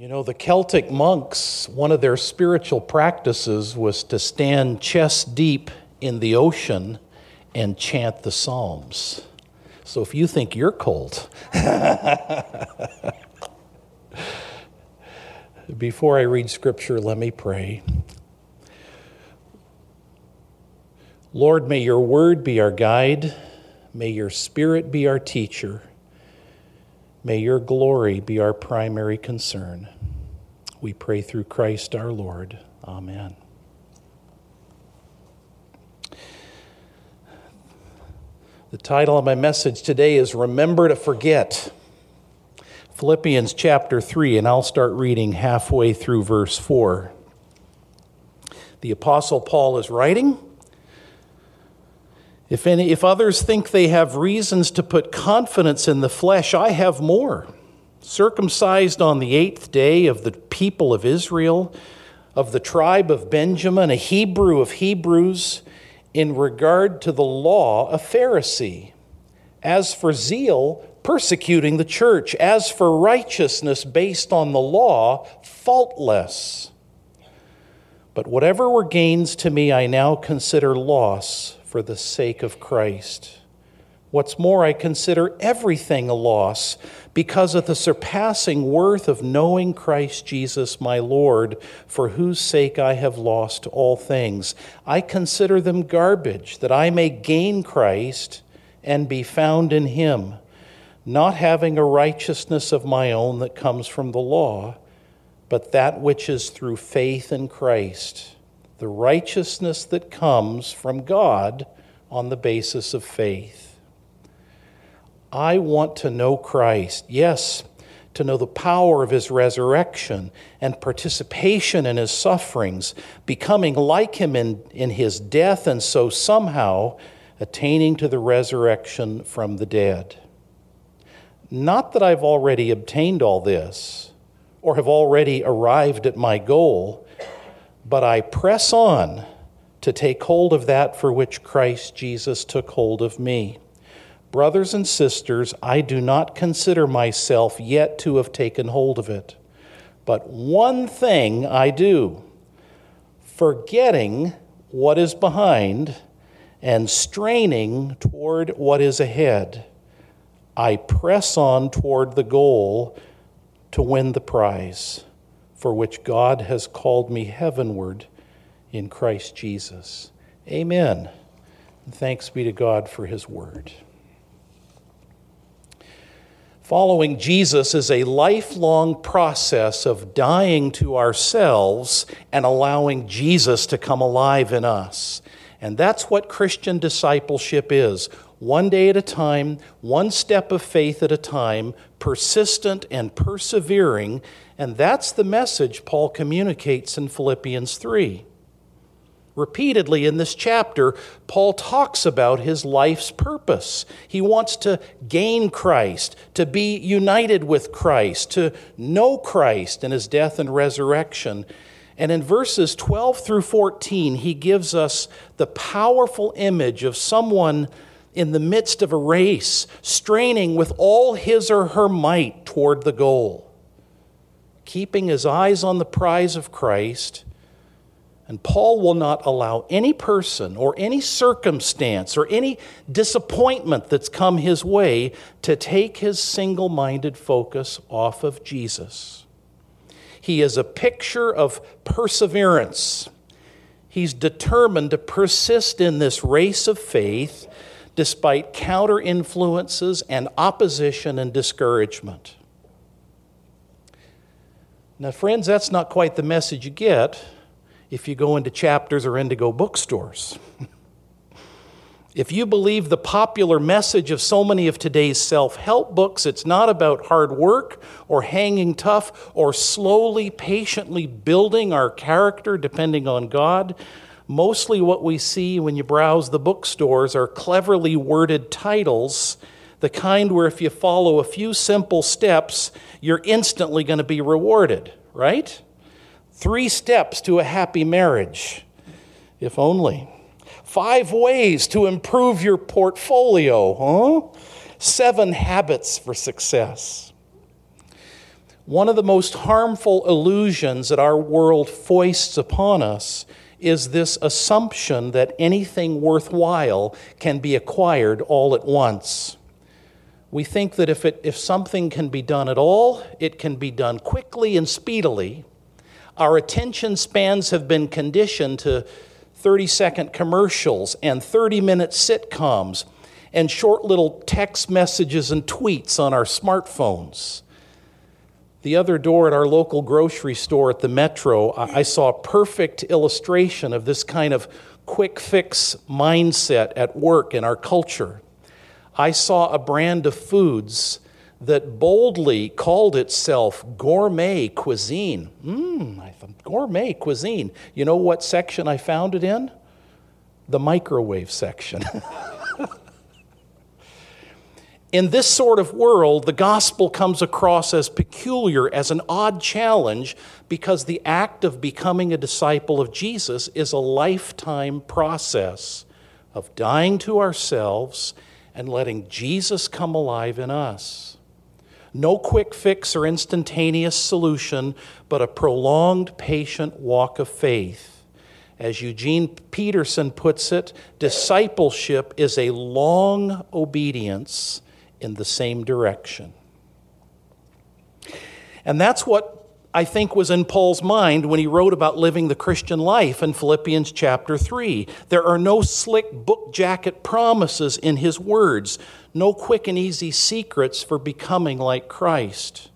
You know, the Celtic monks, one of their spiritual practices was to stand chest deep in the ocean and chant the Psalms. So if you think you're cold, before I read scripture, let me pray. Lord, may your word be our guide, may your spirit be our teacher. May your glory be our primary concern. We pray through Christ our Lord. Amen. The title of my message today is Remember to Forget. Philippians chapter 3, and I'll start reading halfway through verse 4. The Apostle Paul is writing if, any, if others think they have reasons to put confidence in the flesh, I have more. Circumcised on the eighth day of the people of Israel, of the tribe of Benjamin, a Hebrew of Hebrews, in regard to the law, a Pharisee. As for zeal, persecuting the church. As for righteousness based on the law, faultless. But whatever were gains to me, I now consider loss for the sake of Christ. What's more, I consider everything a loss because of the surpassing worth of knowing Christ Jesus my Lord, for whose sake I have lost all things. I consider them garbage, that I may gain Christ and be found in him, not having a righteousness of my own that comes from the law, but that which is through faith in Christ the righteousness that comes from God on the basis of faith. I want to know Christ, yes, to know the power of his resurrection and participation in his sufferings, becoming like him in, in his death, and so somehow attaining to the resurrection from the dead. Not that I've already obtained all this or have already arrived at my goal but I press on to take hold of that for which Christ Jesus took hold of me. Brothers and sisters, I do not consider myself yet to have taken hold of it. But one thing I do, forgetting what is behind and straining toward what is ahead, I press on toward the goal to win the prize for which God has called me heavenward in Christ Jesus. Amen. Thanks be to God for his word. Following Jesus is a lifelong process of dying to ourselves and allowing Jesus to come alive in us. And that's what Christian discipleship is one day at a time, one step of faith at a time, persistent and persevering. And that's the message Paul communicates in Philippians 3. Repeatedly in this chapter, Paul talks about his life's purpose. He wants to gain Christ, to be united with Christ, to know Christ in his death and resurrection. And in verses 12 through 14, he gives us the powerful image of someone in the midst of a race, straining with all his or her might toward the goal, keeping his eyes on the prize of Christ. And Paul will not allow any person or any circumstance or any disappointment that's come his way to take his single minded focus off of Jesus. He is a picture of perseverance. He's determined to persist in this race of faith despite counter influences and opposition and discouragement. Now, friends, that's not quite the message you get if you go into chapters or indigo bookstores. if you believe the popular message of so many of today's self help books, it's not about hard work or hanging tough or slowly, patiently building our character depending on God. Mostly what we see when you browse the bookstores are cleverly worded titles, the kind where if you follow a few simple steps, you're instantly going to be rewarded, right? Three steps to a happy marriage, if only. Five ways to improve your portfolio, huh? Seven habits for success. One of the most harmful illusions that our world foists upon us is this assumption that anything worthwhile can be acquired all at once. We think that if, it, if something can be done at all, it can be done quickly and speedily. Our attention spans have been conditioned to 30 second commercials and 30 minute sitcoms and short little text messages and tweets on our smartphones. The other door at our local grocery store at the Metro, I saw a perfect illustration of this kind of quick fix mindset at work in our culture. I saw a brand of foods that boldly called itself gourmet cuisine. Mmm, I thought, gourmet cuisine. You know what section I found it in? The microwave section. In this sort of world, the gospel comes across as peculiar, as an odd challenge, because the act of becoming a disciple of Jesus is a lifetime process of dying to ourselves and letting Jesus come alive in us. No quick fix or instantaneous solution, but a prolonged, patient walk of faith. As Eugene Peterson puts it, discipleship is a long obedience in the same direction. And that's what I think was in Paul's mind when he wrote about living the Christian life in Philippians chapter 3. There are no slick book jacket promises in his words, no quick and easy secrets for becoming like Christ.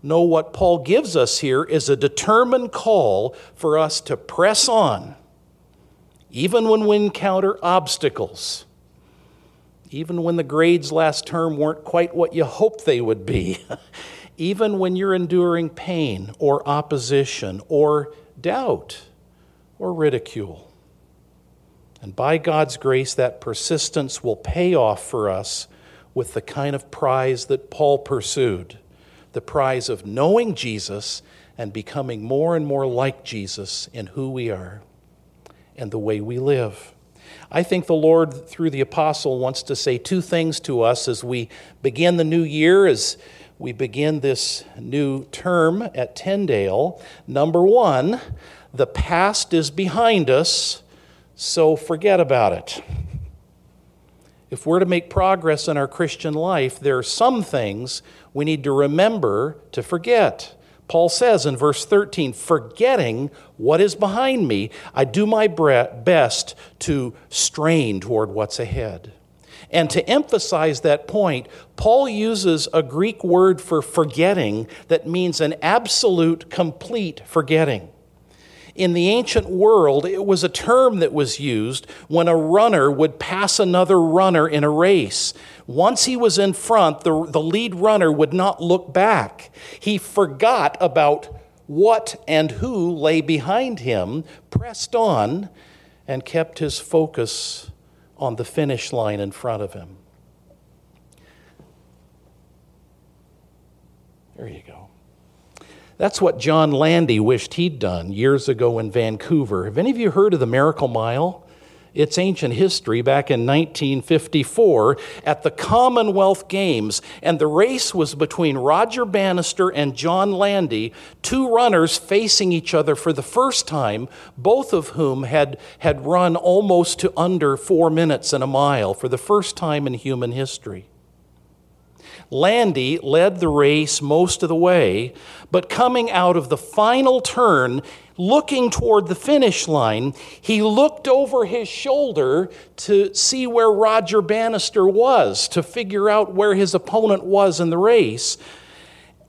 No, what Paul gives us here is a determined call for us to press on, even when we encounter obstacles even when the grades last term weren't quite what you hoped they would be, even when you're enduring pain or opposition or doubt or ridicule. And by God's grace, that persistence will pay off for us with the kind of prize that Paul pursued the prize of knowing Jesus and becoming more and more like Jesus in who we are and the way we live. I think the Lord, through the apostle, wants to say two things to us as we begin the new year, as we begin this new term at Tyndale. Number one, the past is behind us, so forget about it. If we're to make progress in our Christian life, there are some things we need to remember to forget. Paul says in verse 13, forgetting what is behind me, I do my best to strain toward what's ahead. And to emphasize that point, Paul uses a Greek word for forgetting that means an absolute, complete forgetting. In the ancient world, it was a term that was used when a runner would pass another runner in a race. Once he was in front, the, the lead runner would not look back. He forgot about what and who lay behind him, pressed on, and kept his focus on the finish line in front of him. There you go. That's what John Landy wished he'd done years ago in Vancouver. Have any of you heard of the Miracle Mile? It's ancient history back in 1954 at the Commonwealth Games, and the race was between Roger Bannister and John Landy, two runners facing each other for the first time, both of whom had, had run almost to under four minutes in a mile for the first time in human history. Landy led the race most of the way, but coming out of the final turn, looking toward the finish line, he looked over his shoulder to see where Roger Bannister was, to figure out where his opponent was in the race.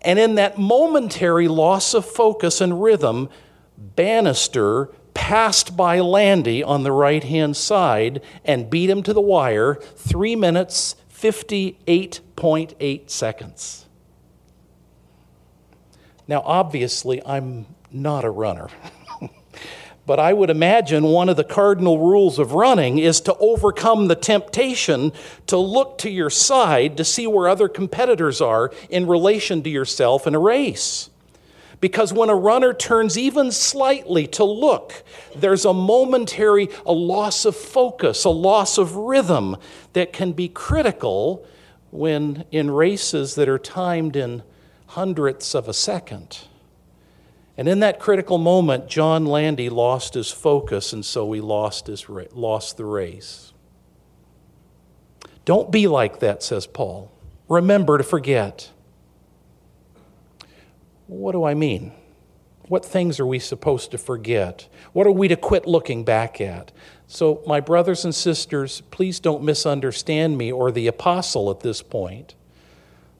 And in that momentary loss of focus and rhythm, Bannister passed by Landy on the right hand side and beat him to the wire three minutes 58.8 seconds. Now, obviously, I'm not a runner. but I would imagine one of the cardinal rules of running is to overcome the temptation to look to your side to see where other competitors are in relation to yourself in a race. Because when a runner turns even slightly to look, there's a momentary a loss of focus, a loss of rhythm that can be critical when in races that are timed in hundredths of a second. And in that critical moment, John Landy lost his focus, and so he lost, his, lost the race. Don't be like that, says Paul. Remember to forget. What do I mean? What things are we supposed to forget? What are we to quit looking back at? So, my brothers and sisters, please don't misunderstand me or the apostle at this point.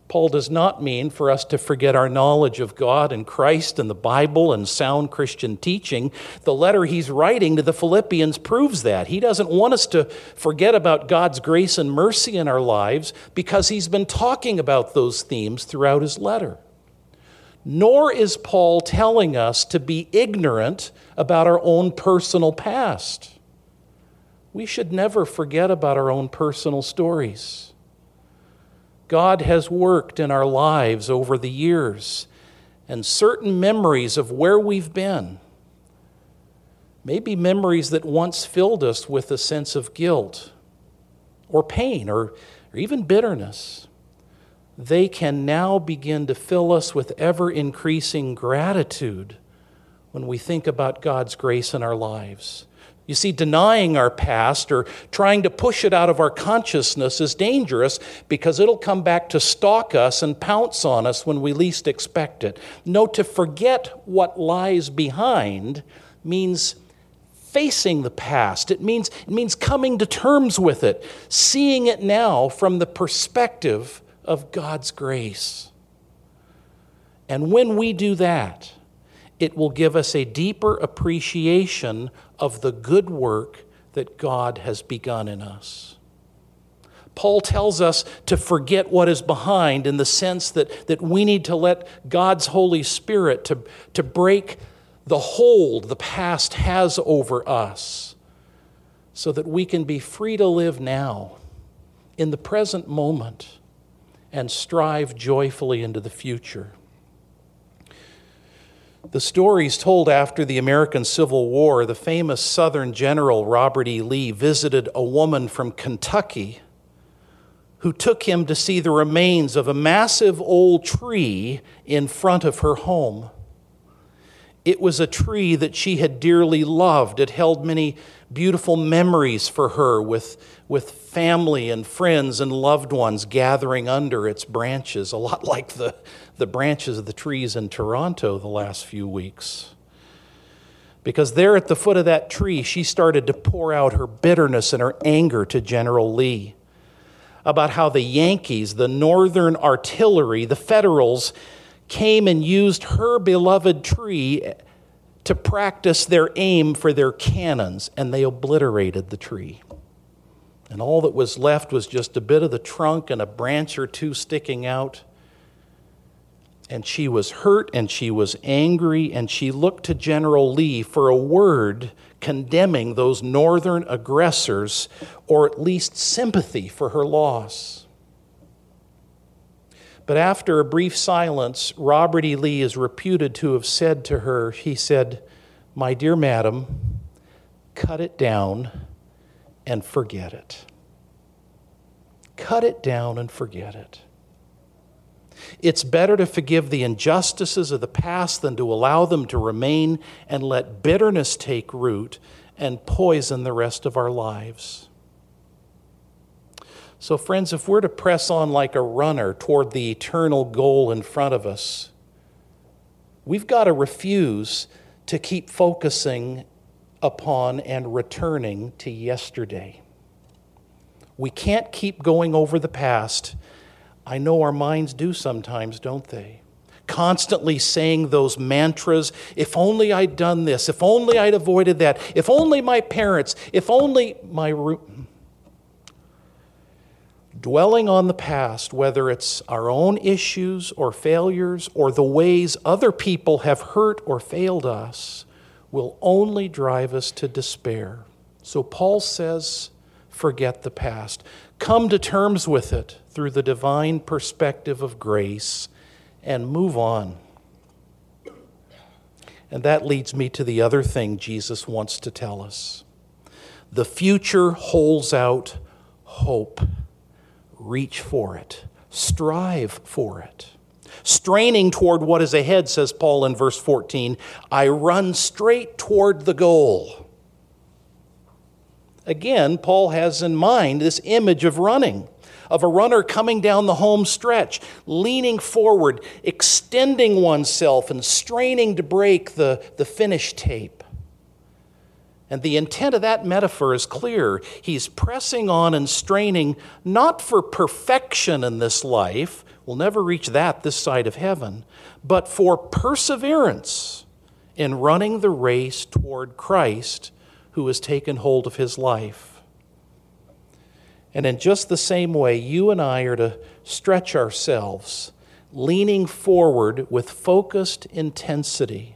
Paul does not mean for us to forget our knowledge of God and Christ and the Bible and sound Christian teaching. The letter he's writing to the Philippians proves that. He doesn't want us to forget about God's grace and mercy in our lives because he's been talking about those themes throughout his letter. Nor is Paul telling us to be ignorant about our own personal past. We should never forget about our own personal stories. God has worked in our lives over the years, and certain memories of where we've been, maybe memories that once filled us with a sense of guilt or pain or, or even bitterness, they can now begin to fill us with ever increasing gratitude when we think about God's grace in our lives. You see, denying our past or trying to push it out of our consciousness is dangerous because it'll come back to stalk us and pounce on us when we least expect it. No, to forget what lies behind means facing the past. It means, it means coming to terms with it, seeing it now from the perspective of God's grace. And when we do that, it will give us a deeper appreciation of the good work that God has begun in us. Paul tells us to forget what is behind in the sense that, that we need to let God's Holy Spirit to, to break the hold the past has over us so that we can be free to live now in the present moment and strive joyfully into the future. The stories told after the American Civil War, the famous Southern General Robert E. Lee visited a woman from Kentucky who took him to see the remains of a massive old tree in front of her home. It was a tree that she had dearly loved. It held many beautiful memories for her with, with family and friends and loved ones gathering under its branches, a lot like the, the branches of the trees in Toronto the last few weeks. Because there at the foot of that tree, she started to pour out her bitterness and her anger to General Lee about how the Yankees, the Northern Artillery, the Federals, came and used her beloved tree to practice their aim for their cannons, and they obliterated the tree. And all that was left was just a bit of the trunk and a branch or two sticking out. And she was hurt and she was angry, and she looked to General Lee for a word condemning those northern aggressors, or at least sympathy for her loss. But after a brief silence, Robert E. Lee is reputed to have said to her, he said, My dear madam, cut it down and forget it. Cut it down and forget it. It's better to forgive the injustices of the past than to allow them to remain and let bitterness take root and poison the rest of our lives. So, friends, if we're to press on like a runner toward the eternal goal in front of us, we've got to refuse to keep focusing upon and returning to yesterday. We can't keep going over the past. I know our minds do sometimes, don't they? Constantly saying those mantras if only I'd done this, if only I'd avoided that, if only my parents, if only my dwelling on the past, whether it's our own issues or failures or the ways other people have hurt or failed us, will only drive us to despair. So Paul says, forget the past. Come to terms with it through the divine perspective of grace and move on. And that leads me to the other thing Jesus wants to tell us. The future holds out hope reach for it, strive for it. Straining toward what is ahead, says Paul in verse 14, I run straight toward the goal. Again, Paul has in mind this image of running, of a runner coming down the home stretch, leaning forward, extending oneself, and straining to break the, the finish tape. And the intent of that metaphor is clear. He's pressing on and straining not for perfection in this life, we'll never reach that this side of heaven, but for perseverance in running the race toward Christ who has taken hold of his life. And in just the same way, you and I are to stretch ourselves, leaning forward with focused intensity,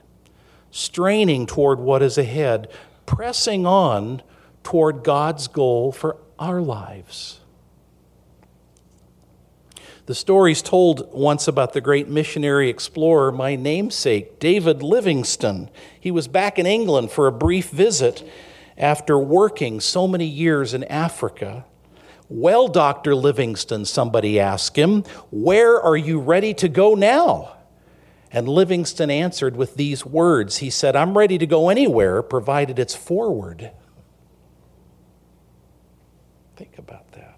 straining toward what is ahead, pressing on toward God's goal for our lives. The story's told once about the great missionary explorer, my namesake, David Livingstone. He was back in England for a brief visit after working so many years in Africa. Well, Dr. Livingstone, somebody asked him, where are you ready to go now? And Livingstone answered with these words He said, I'm ready to go anywhere, provided it's forward. Think about that.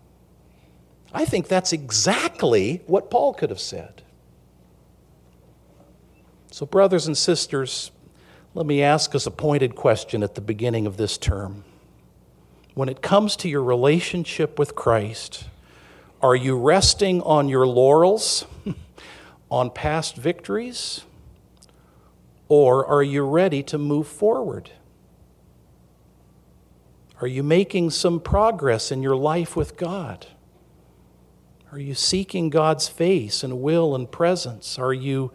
I think that's exactly what Paul could have said. So, brothers and sisters, let me ask us a pointed question at the beginning of this term. When it comes to your relationship with Christ, are you resting on your laurels? on past victories? Or are you ready to move forward? Are you making some progress in your life with God? Are you seeking God's face and will and presence? Are you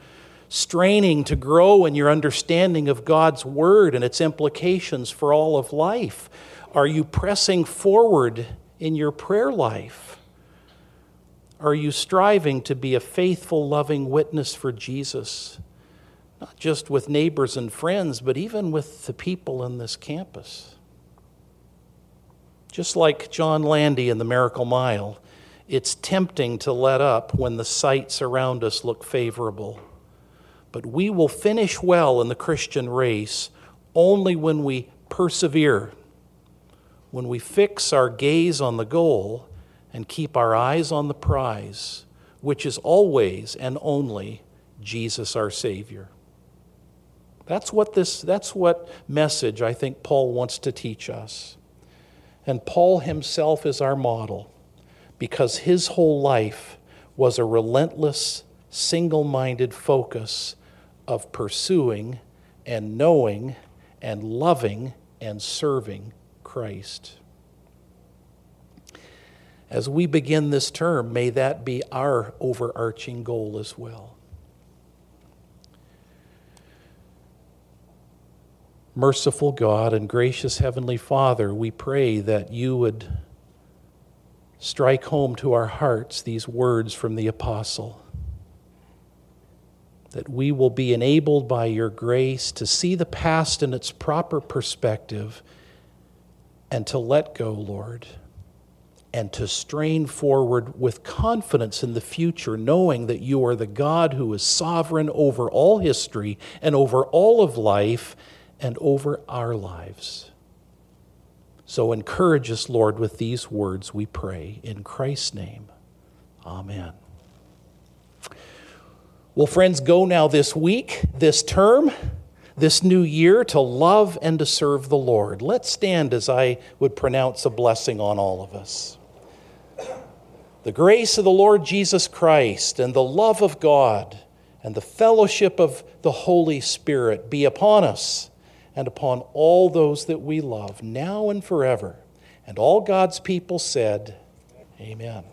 straining to grow in your understanding of God's Word and its implications for all of life? Are you pressing forward in your prayer life? Are you striving to be a faithful, loving witness for Jesus? Not just with neighbors and friends, but even with the people in this campus. Just like John Landy in the Miracle Mile, it's tempting to let up when the sights around us look favorable. But we will finish well in the Christian race only when we persevere, when we fix our gaze on the goal and keep our eyes on the prize, which is always and only Jesus our Savior. That's what this that's what message I think Paul wants to teach us. And Paul himself is our model because his whole life was a relentless, single-minded focus of pursuing and knowing and loving and serving Christ. As we begin this term, may that be our overarching goal as well. Merciful God and gracious Heavenly Father, we pray that you would strike home to our hearts these words from the Apostle. That we will be enabled by your grace to see the past in its proper perspective and to let go, Lord and to strain forward with confidence in the future, knowing that you are the God who is sovereign over all history and over all of life and over our lives. So encourage us, Lord, with these words, we pray. In Christ's name, amen. Well, friends, go now this week, this term this new year to love and to serve the Lord. Let's stand as I would pronounce a blessing on all of us. The grace of the Lord Jesus Christ and the love of God and the fellowship of the Holy Spirit be upon us and upon all those that we love, now and forever. And all God's people said, Amen.